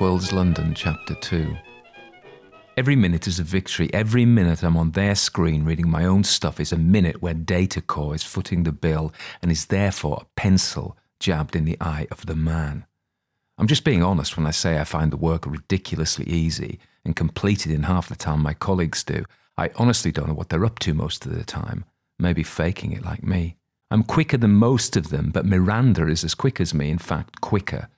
Worlds London, Chapter 2. Every minute is a victory. Every minute I'm on their screen reading my own stuff is a minute where Datacorp is footing the bill and is therefore a pencil jabbed in the eye of the man. I'm just being honest when I say I find the work ridiculously easy and completed in half the time my colleagues do. I honestly don't know what they're up to most of the time, maybe faking it like me. I'm quicker than most of them, but Miranda is as quick as me, in fact, quicker.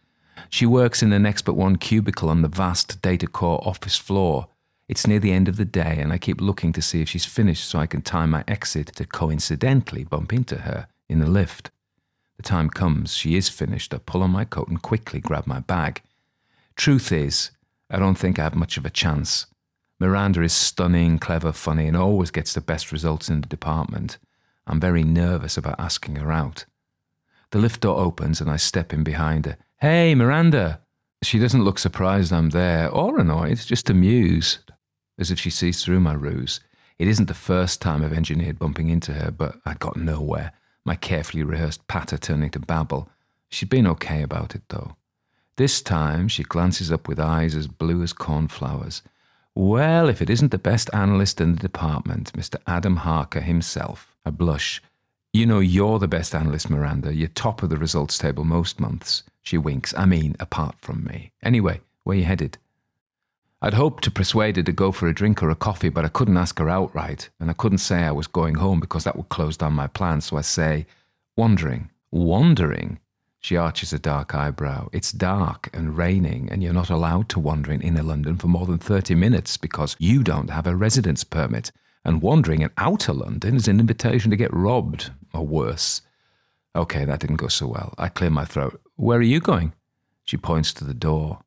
She works in the next but one cubicle on the vast Datacorp office floor. It's near the end of the day, and I keep looking to see if she's finished so I can time my exit to coincidentally bump into her in the lift. The time comes, she is finished. I pull on my coat and quickly grab my bag. Truth is, I don't think I have much of a chance. Miranda is stunning, clever, funny, and always gets the best results in the department. I'm very nervous about asking her out. The lift door opens and I step in behind her. Hey, Miranda! She doesn't look surprised I'm there or annoyed, just amused, as if she sees through my ruse. It isn't the first time I've engineered bumping into her, but I got nowhere, my carefully rehearsed patter turning to babble. She'd been okay about it, though. This time she glances up with eyes as blue as cornflowers. Well, if it isn't the best analyst in the department, Mr. Adam Harker himself. I blush. You know you're the best analyst, Miranda. You're top of the results table most months. She winks. I mean, apart from me. Anyway, where you headed? I'd hoped to persuade her to go for a drink or a coffee, but I couldn't ask her outright, and I couldn't say I was going home because that would close down my plans, so I say, wandering. Wandering? She arches a dark eyebrow. It's dark and raining, and you're not allowed to wander in inner London for more than 30 minutes because you don't have a residence permit and wandering in outer London is an invitation to get robbed, or worse. Okay, that didn't go so well. I clear my throat. Where are you going? She points to the door.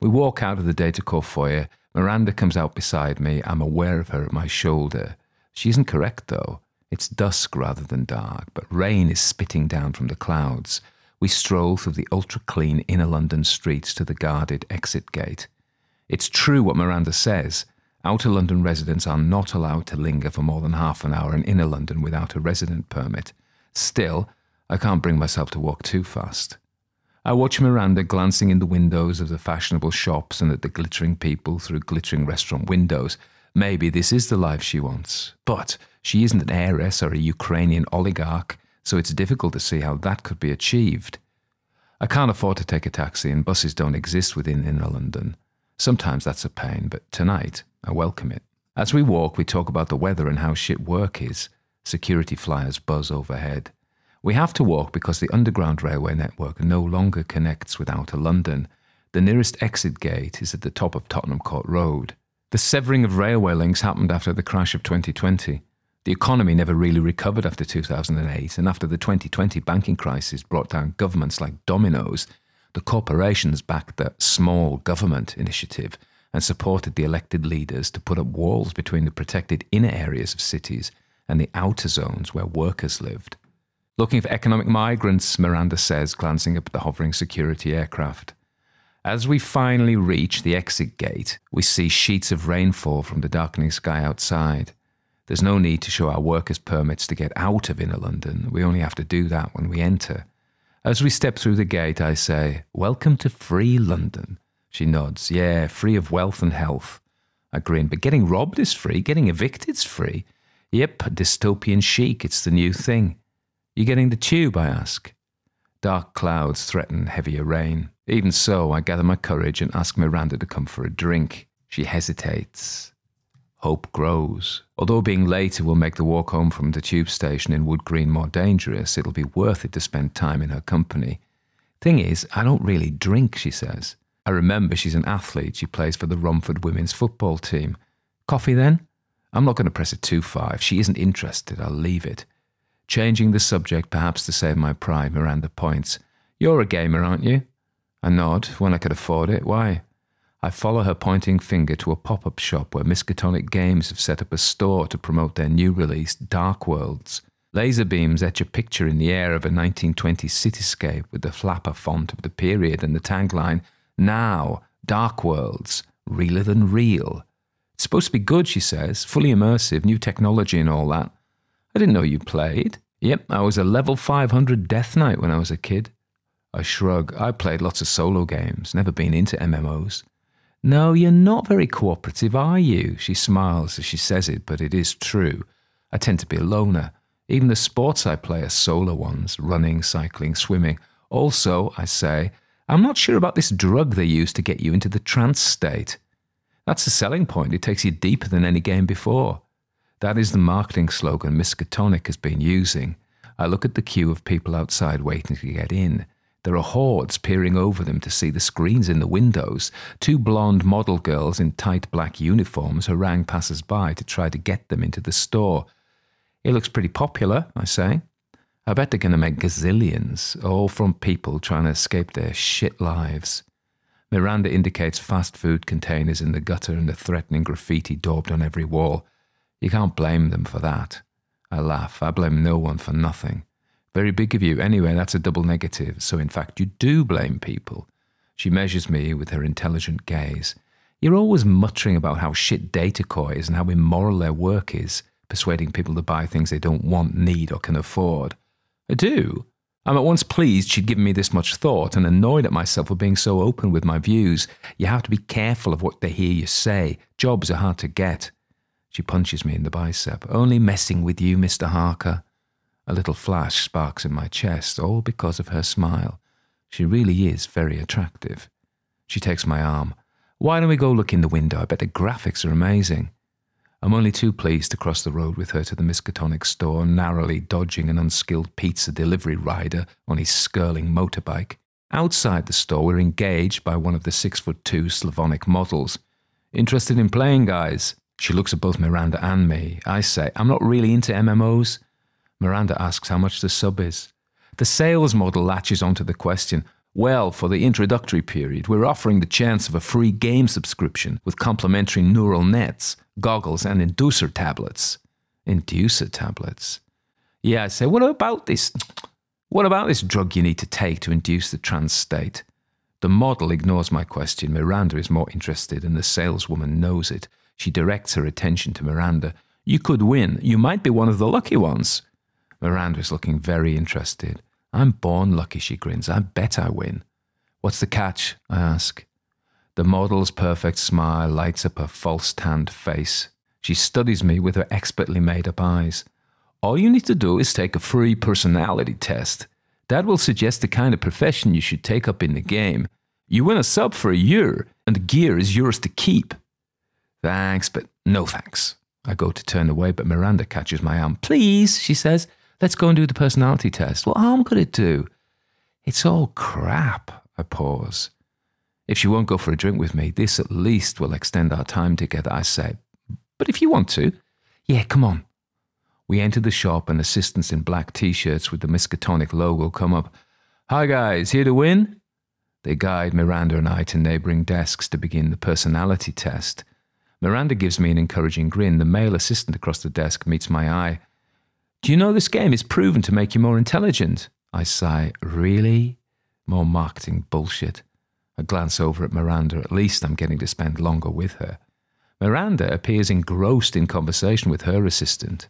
We walk out of the Datacorp foyer. Miranda comes out beside me. I'm aware of her at my shoulder. She isn't correct, though. It's dusk rather than dark, but rain is spitting down from the clouds. We stroll through the ultra clean inner London streets to the guarded exit gate. It's true what Miranda says. Outer London residents are not allowed to linger for more than half an hour in inner London without a resident permit. Still, I can't bring myself to walk too fast. I watch Miranda glancing in the windows of the fashionable shops and at the glittering people through glittering restaurant windows. Maybe this is the life she wants. But she isn't an heiress or a Ukrainian oligarch, so it's difficult to see how that could be achieved. I can't afford to take a taxi, and buses don't exist within inner London. Sometimes that's a pain, but tonight I welcome it. As we walk, we talk about the weather and how shit work is. Security flyers buzz overhead. We have to walk because the Underground Railway network no longer connects with Outer London. The nearest exit gate is at the top of Tottenham Court Road. The severing of railway links happened after the crash of 2020. The economy never really recovered after 2008, and after the 2020 banking crisis brought down governments like dominoes, the corporations backed the small government initiative and supported the elected leaders to put up walls between the protected inner areas of cities and the outer zones where workers lived. Looking for economic migrants, Miranda says, glancing up at the hovering security aircraft. As we finally reach the exit gate, we see sheets of rainfall from the darkening sky outside. There's no need to show our workers' permits to get out of inner London. We only have to do that when we enter. As we step through the gate, I say, Welcome to free London. She nods. Yeah, free of wealth and health. I grin. But getting robbed is free. Getting evicted's free. Yep, dystopian chic. It's the new thing. You getting the tube? I ask. Dark clouds threaten heavier rain. Even so, I gather my courage and ask Miranda to come for a drink. She hesitates. Hope grows. Although being later will make the walk home from the tube station in Wood Green more dangerous, it'll be worth it to spend time in her company. Thing is, I don't really drink, she says. I remember she's an athlete. She plays for the Romford women's football team. Coffee then? I'm not going to press it too far. If she isn't interested, I'll leave it. Changing the subject, perhaps to save my pride, Miranda points. You're a gamer, aren't you? I nod, when I could afford it. Why? I follow her pointing finger to a pop up shop where Miskatonic Games have set up a store to promote their new release, Dark Worlds. Laser beams etch a picture in the air of a 1920s cityscape with the flapper font of the period and the tagline, now, Dark Worlds, realer than real. It's supposed to be good, she says, fully immersive, new technology and all that. I didn't know you played. Yep, I was a level 500 Death Knight when I was a kid. I shrug. I played lots of solo games, never been into MMOs. No, you're not very cooperative, are you? She smiles as she says it, but it is true. I tend to be a loner. Even the sports I play are solo ones running, cycling, swimming. Also, I say, I'm not sure about this drug they use to get you into the trance state. That's the selling point. It takes you deeper than any game before. That is the marketing slogan Miskatonic has been using. I look at the queue of people outside waiting to get in. There are hordes peering over them to see the screens in the windows. Two blonde model girls in tight black uniforms harangue passers by to try to get them into the store. It looks pretty popular, I say. I bet they're going to make gazillions, all from people trying to escape their shit lives. Miranda indicates fast food containers in the gutter and the threatening graffiti daubed on every wall. You can't blame them for that. I laugh. I blame no one for nothing. Very big of you. Anyway, that's a double negative. So, in fact, you do blame people. She measures me with her intelligent gaze. You're always muttering about how shit Datacore is and how immoral their work is persuading people to buy things they don't want, need, or can afford. I do. I'm at once pleased she'd given me this much thought and annoyed at myself for being so open with my views. You have to be careful of what they hear you say. Jobs are hard to get. She punches me in the bicep. Only messing with you, Mr. Harker. A little flash sparks in my chest, all because of her smile. She really is very attractive. She takes my arm. Why don't we go look in the window? I bet the graphics are amazing. I'm only too pleased to cross the road with her to the Miskatonic store, narrowly dodging an unskilled pizza delivery rider on his skirling motorbike. Outside the store, we're engaged by one of the six foot two Slavonic models. Interested in playing, guys? She looks at both Miranda and me. I say, I'm not really into MMOs. Miranda asks how much the sub is. The sales model latches onto the question well, for the introductory period, we're offering the chance of a free game subscription with complementary neural nets, goggles, and inducer tablets. Inducer tablets? Yeah, I say, what about this? What about this drug you need to take to induce the trance state? The model ignores my question. Miranda is more interested, and the saleswoman knows it. She directs her attention to Miranda. You could win. You might be one of the lucky ones. Miranda is looking very interested. I'm born lucky, she grins. I bet I win. What's the catch? I ask. The model's perfect smile lights up her false tanned face. She studies me with her expertly made up eyes. All you need to do is take a free personality test. That will suggest the kind of profession you should take up in the game. You win a sub for a year, and the gear is yours to keep. Thanks, but no thanks. I go to turn away, but Miranda catches my arm. Please, she says. Let's go and do the personality test. What harm could it do? It's all crap. I pause. If she won't go for a drink with me, this at least will extend our time together, I say. But if you want to, yeah, come on. We enter the shop and assistants in black t shirts with the Miskatonic logo come up. Hi guys, here to win? They guide Miranda and I to neighbouring desks to begin the personality test. Miranda gives me an encouraging grin. The male assistant across the desk meets my eye. Do you know this game is proven to make you more intelligent? I sigh, Really? More marketing bullshit. I glance over at Miranda. At least I'm getting to spend longer with her. Miranda appears engrossed in conversation with her assistant.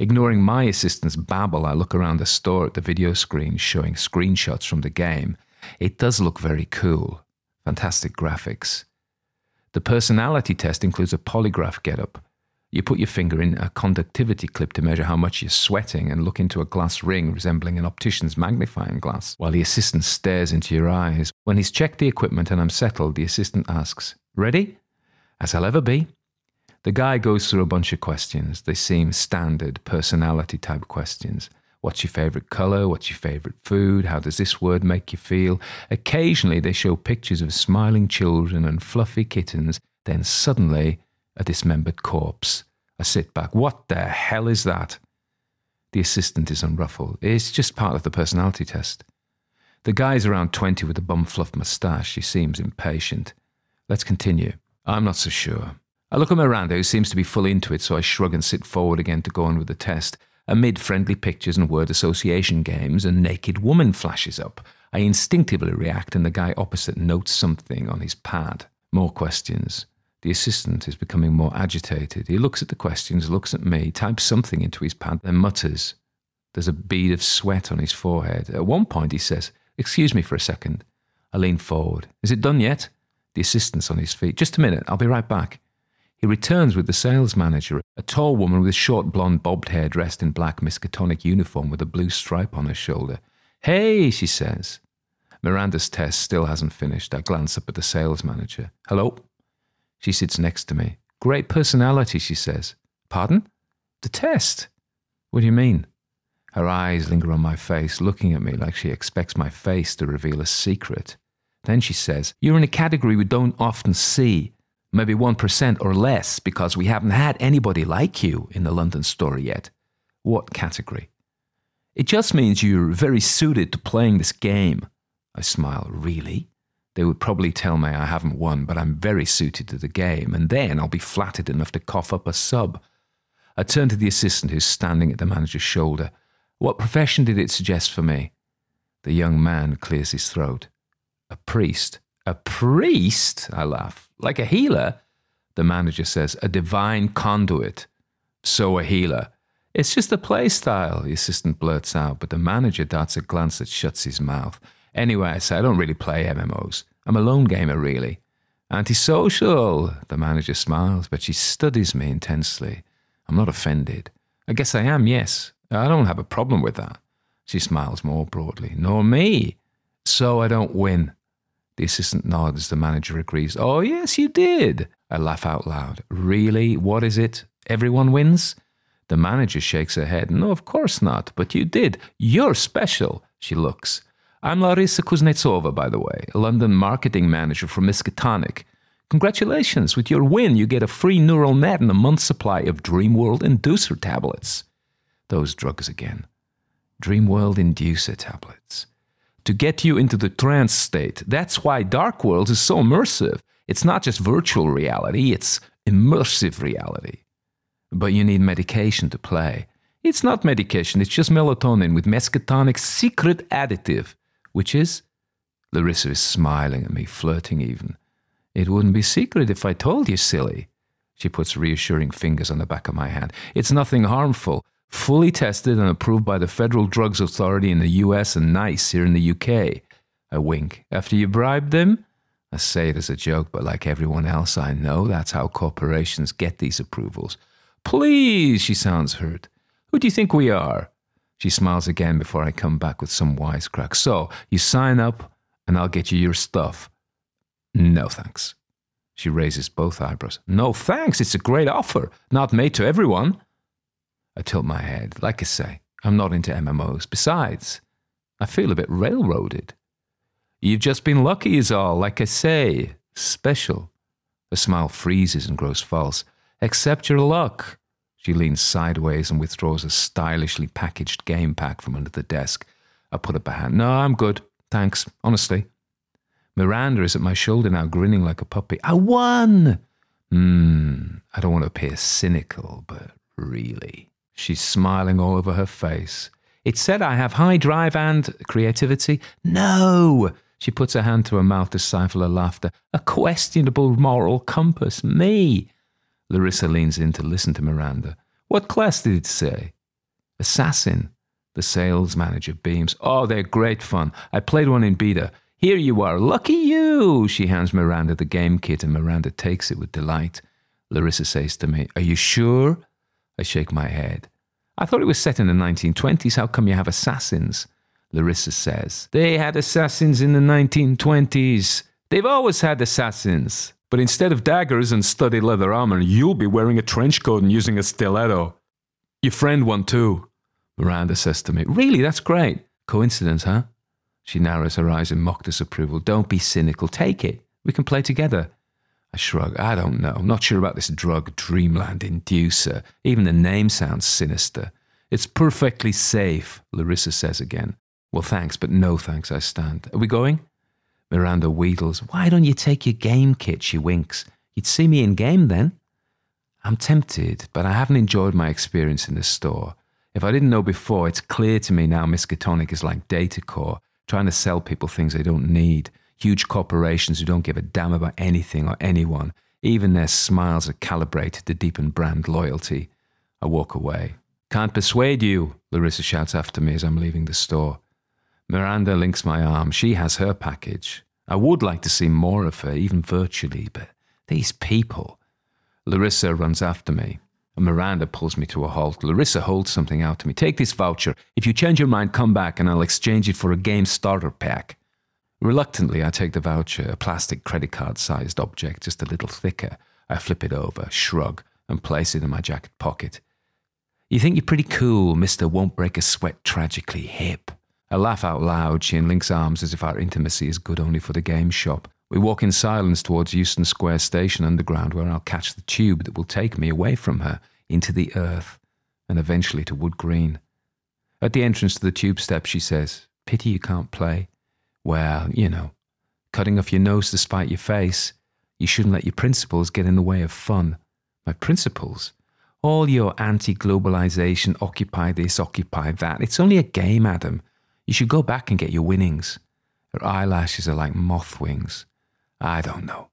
Ignoring my assistant's babble, I look around the store at the video screen showing screenshots from the game. It does look very cool. Fantastic graphics. The personality test includes a polygraph getup, you put your finger in a conductivity clip to measure how much you're sweating and look into a glass ring resembling an optician's magnifying glass while the assistant stares into your eyes. When he's checked the equipment and I'm settled, the assistant asks, Ready? As I'll ever be. The guy goes through a bunch of questions. They seem standard personality type questions. What's your favorite color? What's your favorite food? How does this word make you feel? Occasionally, they show pictures of smiling children and fluffy kittens. Then suddenly, a dismembered corpse. I sit back. What the hell is that? The assistant is unruffled. It's just part of the personality test. The guy's around 20 with a bum fluff moustache. He seems impatient. Let's continue. I'm not so sure. I look at Miranda, who seems to be fully into it, so I shrug and sit forward again to go on with the test. Amid friendly pictures and word association games, a naked woman flashes up. I instinctively react, and the guy opposite notes something on his pad. More questions. The assistant is becoming more agitated. He looks at the questions, looks at me, types something into his pad, then mutters. There's a bead of sweat on his forehead. At one point, he says, Excuse me for a second. I lean forward. Is it done yet? The assistant's on his feet. Just a minute, I'll be right back. He returns with the sales manager, a tall woman with short blonde bobbed hair dressed in black Miskatonic uniform with a blue stripe on her shoulder. Hey, she says. Miranda's test still hasn't finished. I glance up at the sales manager. Hello? She sits next to me. Great personality, she says. Pardon? The test. What do you mean? Her eyes linger on my face, looking at me like she expects my face to reveal a secret. Then she says, You're in a category we don't often see maybe 1% or less, because we haven't had anybody like you in the London story yet. What category? It just means you're very suited to playing this game. I smile. Really? They would probably tell me I haven't won, but I'm very suited to the game, and then I'll be flattered enough to cough up a sub. I turn to the assistant who's standing at the manager's shoulder. What profession did it suggest for me? The young man clears his throat. A priest. A priest? I laugh. Like a healer? The manager says, A divine conduit. So a healer. It's just a play style, the assistant blurts out, but the manager darts a glance that shuts his mouth. Anyway, I say, I don't really play MMOs. I'm a lone gamer, really. Antisocial, the manager smiles, but she studies me intensely. I'm not offended. I guess I am, yes. I don't have a problem with that. She smiles more broadly. Nor me. So I don't win. The assistant nods. The manager agrees. Oh, yes, you did. I laugh out loud. Really? What is it? Everyone wins? The manager shakes her head. No, of course not. But you did. You're special. She looks. I'm Larissa Kuznetsova, by the way, a London marketing manager for Miskatonic. Congratulations. With your win, you get a free neural net and a month's supply of Dreamworld inducer tablets. Those drugs again. Dreamworld inducer tablets to get you into the trance state. That's why Dark Worlds is so immersive. It's not just virtual reality, it's immersive reality. But you need medication to play. It's not medication, it's just melatonin with Miskatonic's secret additive, which is. Larissa is smiling at me, flirting even. It wouldn't be secret if I told you, silly. She puts reassuring fingers on the back of my hand. It's nothing harmful fully tested and approved by the Federal Drugs Authority in the US and NICE here in the UK. I wink. After you bribe them? I say it as a joke, but like everyone else I know, that's how corporations get these approvals. Please, she sounds hurt. Who do you think we are? She smiles again before I come back with some wisecrack. So, you sign up and I'll get you your stuff. No thanks. She raises both eyebrows. No thanks, it's a great offer, not made to everyone. I tilt my head. Like I say, I'm not into MMOs. Besides, I feel a bit railroaded. You've just been lucky, is all. Like I say, special. The smile freezes and grows false. Accept your luck. She leans sideways and withdraws a stylishly packaged game pack from under the desk. I put up a hand. No, I'm good. Thanks, honestly. Miranda is at my shoulder now, grinning like a puppy. I won! Hmm, I don't want to appear cynical, but really. She's smiling all over her face. It said I have high drive and creativity. No! She puts her hand to her mouth to stifle her laughter. A questionable moral compass. Me! Larissa leans in to listen to Miranda. What class did it say? Assassin. The sales manager beams. Oh, they're great fun. I played one in beta. Here you are. Lucky you! She hands Miranda the game kit and Miranda takes it with delight. Larissa says to me, Are you sure? I shake my head. I thought it was set in the 1920s. How come you have assassins? Larissa says. They had assassins in the 1920s. They've always had assassins. But instead of daggers and studded leather armor, you'll be wearing a trench coat and using a stiletto. Your friend won too, Miranda says to me. Really? That's great. Coincidence, huh? She narrows her eyes in mock disapproval. Don't be cynical. Take it. We can play together. I shrug. I don't know. I'm not sure about this drug, Dreamland Inducer. Even the name sounds sinister. It's perfectly safe, Larissa says again. Well, thanks, but no thanks, I stand. Are we going? Miranda wheedles. Why don't you take your game kit? She winks. You'd see me in game then. I'm tempted, but I haven't enjoyed my experience in the store. If I didn't know before, it's clear to me now Miskatonic is like Datacore, trying to sell people things they don't need huge corporations who don't give a damn about anything or anyone. Even their smiles are calibrated to deepen brand loyalty. I walk away. Can't persuade you, Larissa shouts after me as I'm leaving the store. Miranda links my arm. She has her package. I would like to see more of her, even virtually, but these people. Larissa runs after me. And Miranda pulls me to a halt. Larissa holds something out to me. Take this voucher. If you change your mind, come back and I'll exchange it for a game starter pack. Reluctantly, I take the voucher, a plastic credit card sized object, just a little thicker. I flip it over, shrug, and place it in my jacket pocket. You think you're pretty cool, Mr. Won't Break a Sweat Tragically Hip. I laugh out loud. She and links arms as if our intimacy is good only for the game shop. We walk in silence towards Euston Square Station Underground, where I'll catch the tube that will take me away from her into the earth and eventually to Wood Green. At the entrance to the tube step, she says, Pity you can't play. Well, you know, cutting off your nose to spite your face. You shouldn't let your principles get in the way of fun. My principles? All your anti globalization, occupy this, occupy that. It's only a game, Adam. You should go back and get your winnings. Her eyelashes are like moth wings. I don't know.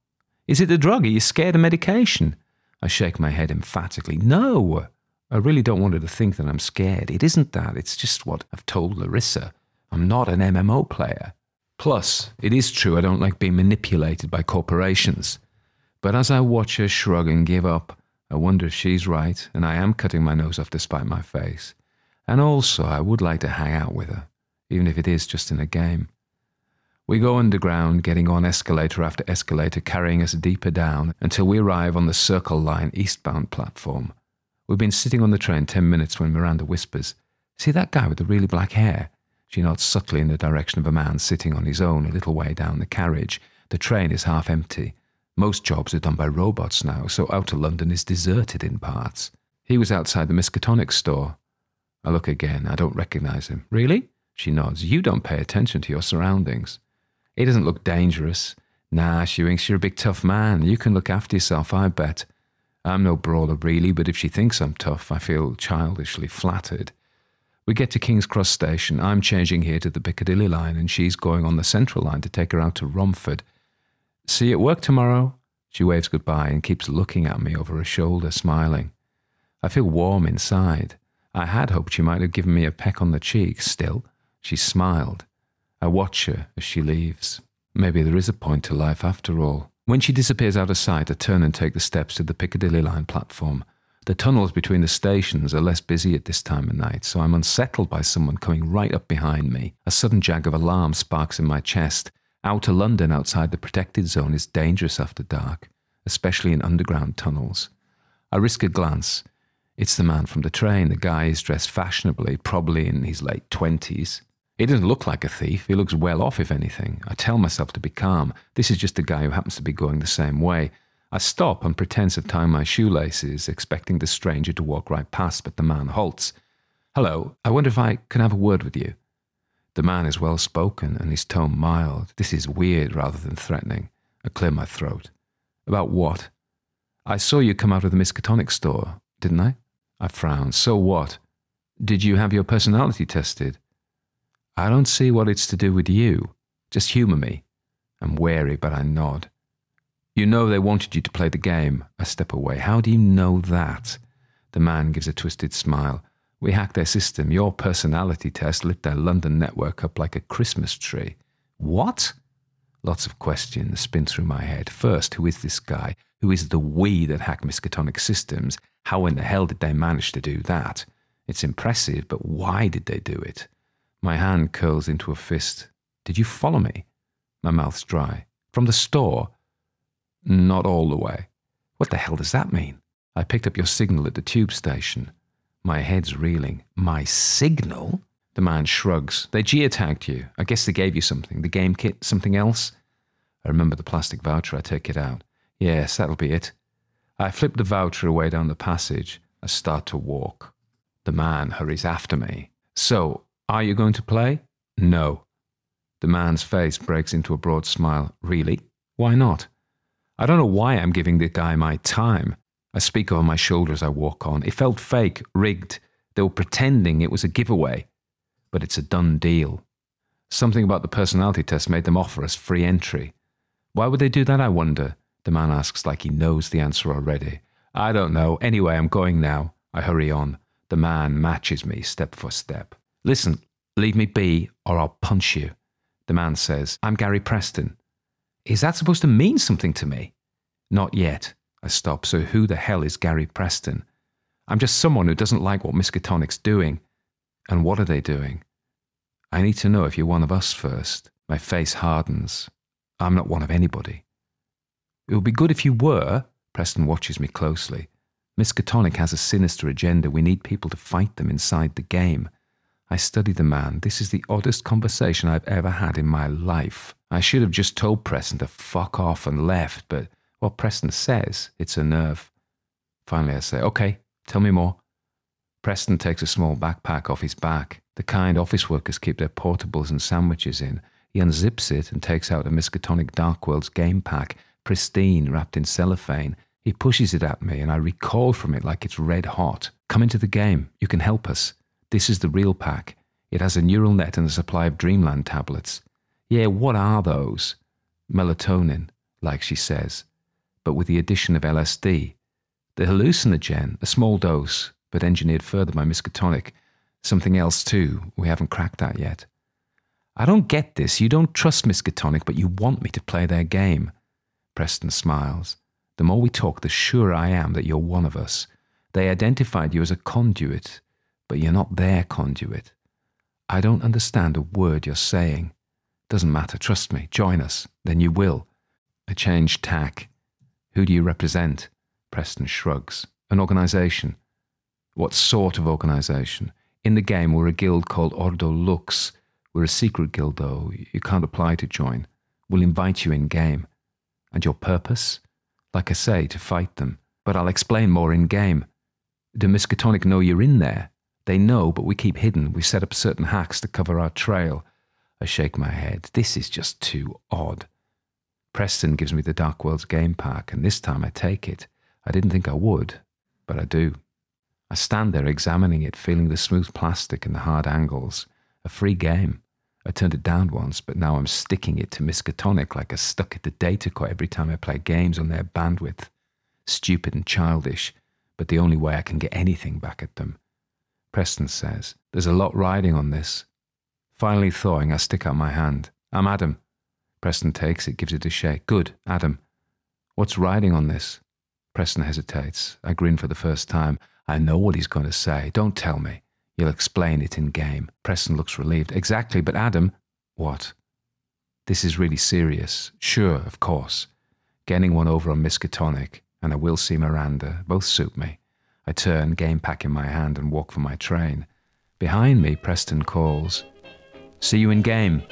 Is it the drug? Are you scared of medication? I shake my head emphatically. No! I really don't want her to think that I'm scared. It isn't that. It's just what I've told Larissa. I'm not an MMO player. Plus, it is true I don't like being manipulated by corporations. But as I watch her shrug and give up, I wonder if she's right and I am cutting my nose off despite my face. And also, I would like to hang out with her, even if it is just in a game. We go underground, getting on escalator after escalator, carrying us deeper down until we arrive on the Circle Line eastbound platform. We've been sitting on the train 10 minutes when Miranda whispers, See that guy with the really black hair? She nods subtly in the direction of a man sitting on his own a little way down the carriage. The train is half empty. Most jobs are done by robots now, so outer London is deserted in parts. He was outside the Miskatonic store. I look again. I don't recognize him. Really? She nods. You don't pay attention to your surroundings. He doesn't look dangerous. Nah, she winks, you're a big tough man. You can look after yourself, I bet. I'm no brawler really, but if she thinks I'm tough, I feel childishly flattered. We get to King's Cross Station. I'm changing here to the Piccadilly line, and she's going on the Central line to take her out to Romford. See you at work tomorrow. She waves goodbye and keeps looking at me over her shoulder, smiling. I feel warm inside. I had hoped she might have given me a peck on the cheek. Still, she smiled. I watch her as she leaves. Maybe there is a point to life after all. When she disappears out of sight, I turn and take the steps to the Piccadilly line platform. The tunnels between the stations are less busy at this time of night, so I'm unsettled by someone coming right up behind me. A sudden jag of alarm sparks in my chest. Outer London outside the protected zone is dangerous after dark, especially in underground tunnels. I risk a glance. It's the man from the train. The guy is dressed fashionably, probably in his late twenties. He doesn't look like a thief. He looks well off, if anything. I tell myself to be calm. This is just a guy who happens to be going the same way. I stop on pretense of tying my shoelaces, expecting the stranger to walk right past, but the man halts. Hello, I wonder if I can have a word with you. The man is well spoken and his tone mild. This is weird rather than threatening. I clear my throat. About what? I saw you come out of the Miskatonic store, didn't I? I frown. So what? Did you have your personality tested? I don't see what it's to do with you. Just humour me. I'm wary, but I nod. You know they wanted you to play the game. I step away. How do you know that? The man gives a twisted smile. We hacked their system. Your personality test lit their London network up like a Christmas tree. What? Lots of questions spin through my head. First, who is this guy? Who is the we that hacked Miskatonic systems? How in the hell did they manage to do that? It's impressive, but why did they do it? My hand curls into a fist. Did you follow me? My mouth's dry. From the store? Not all the way. What the hell does that mean? I picked up your signal at the tube station. My head's reeling. My signal? The man shrugs. They geotagged you. I guess they gave you something. The game kit, something else? I remember the plastic voucher. I take it out. Yes, that'll be it. I flip the voucher away down the passage. I start to walk. The man hurries after me. So, are you going to play? No. The man's face breaks into a broad smile. Really? Why not? I don't know why I'm giving the guy my time. I speak over my shoulder as I walk on. It felt fake, rigged. They were pretending it was a giveaway. But it's a done deal. Something about the personality test made them offer us free entry. Why would they do that, I wonder? The man asks like he knows the answer already. I don't know. Anyway, I'm going now. I hurry on. The man matches me step for step. Listen, Leave me be, or I'll punch you. The man says, I'm Gary Preston. Is that supposed to mean something to me? Not yet. I stop. So who the hell is Gary Preston? I'm just someone who doesn't like what Miskatonic's doing. And what are they doing? I need to know if you're one of us first. My face hardens. I'm not one of anybody. It would be good if you were. Preston watches me closely. Miskatonic has a sinister agenda. We need people to fight them inside the game. I study the man. This is the oddest conversation I've ever had in my life. I should have just told Preston to fuck off and left, but what Preston says, it's a nerve. Finally, I say, okay, tell me more. Preston takes a small backpack off his back, the kind office workers keep their portables and sandwiches in. He unzips it and takes out a Miskatonic Dark Worlds game pack, pristine, wrapped in cellophane. He pushes it at me, and I recoil from it like it's red hot. Come into the game. You can help us. This is the real pack. It has a neural net and a supply of Dreamland tablets. Yeah, what are those? Melatonin, like she says, but with the addition of LSD. The hallucinogen, a small dose, but engineered further by Miskatonic. Something else, too. We haven't cracked that yet. I don't get this. You don't trust Miskatonic, but you want me to play their game. Preston smiles. The more we talk, the surer I am that you're one of us. They identified you as a conduit, but you're not their conduit. I don't understand a word you're saying. Doesn't matter, trust me. Join us. Then you will. I change tack. Who do you represent? Preston shrugs. An organization. What sort of organization? In the game, we're a guild called Ordo Lux. We're a secret guild, though. You can't apply to join. We'll invite you in game. And your purpose? Like I say, to fight them. But I'll explain more in game. Do Miskatonic know you're in there? They know, but we keep hidden. We set up certain hacks to cover our trail. I shake my head. This is just too odd. Preston gives me the Dark Worlds game pack, and this time I take it. I didn't think I would, but I do. I stand there examining it, feeling the smooth plastic and the hard angles. A free game. I turned it down once, but now I'm sticking it to Miskatonic like I stuck it to Datacore every time I play games on their bandwidth. Stupid and childish, but the only way I can get anything back at them. Preston says, There's a lot riding on this. Finally thawing, I stick out my hand. I'm Adam. Preston takes it, gives it a shake. Good, Adam. What's riding on this? Preston hesitates. I grin for the first time. I know what he's going to say. Don't tell me. You'll explain it in game. Preston looks relieved. Exactly, but Adam. What? This is really serious. Sure, of course. Getting one over on Miskatonic, and I will see Miranda. Both suit me. I turn, game pack in my hand, and walk for my train. Behind me, Preston calls, See you in game.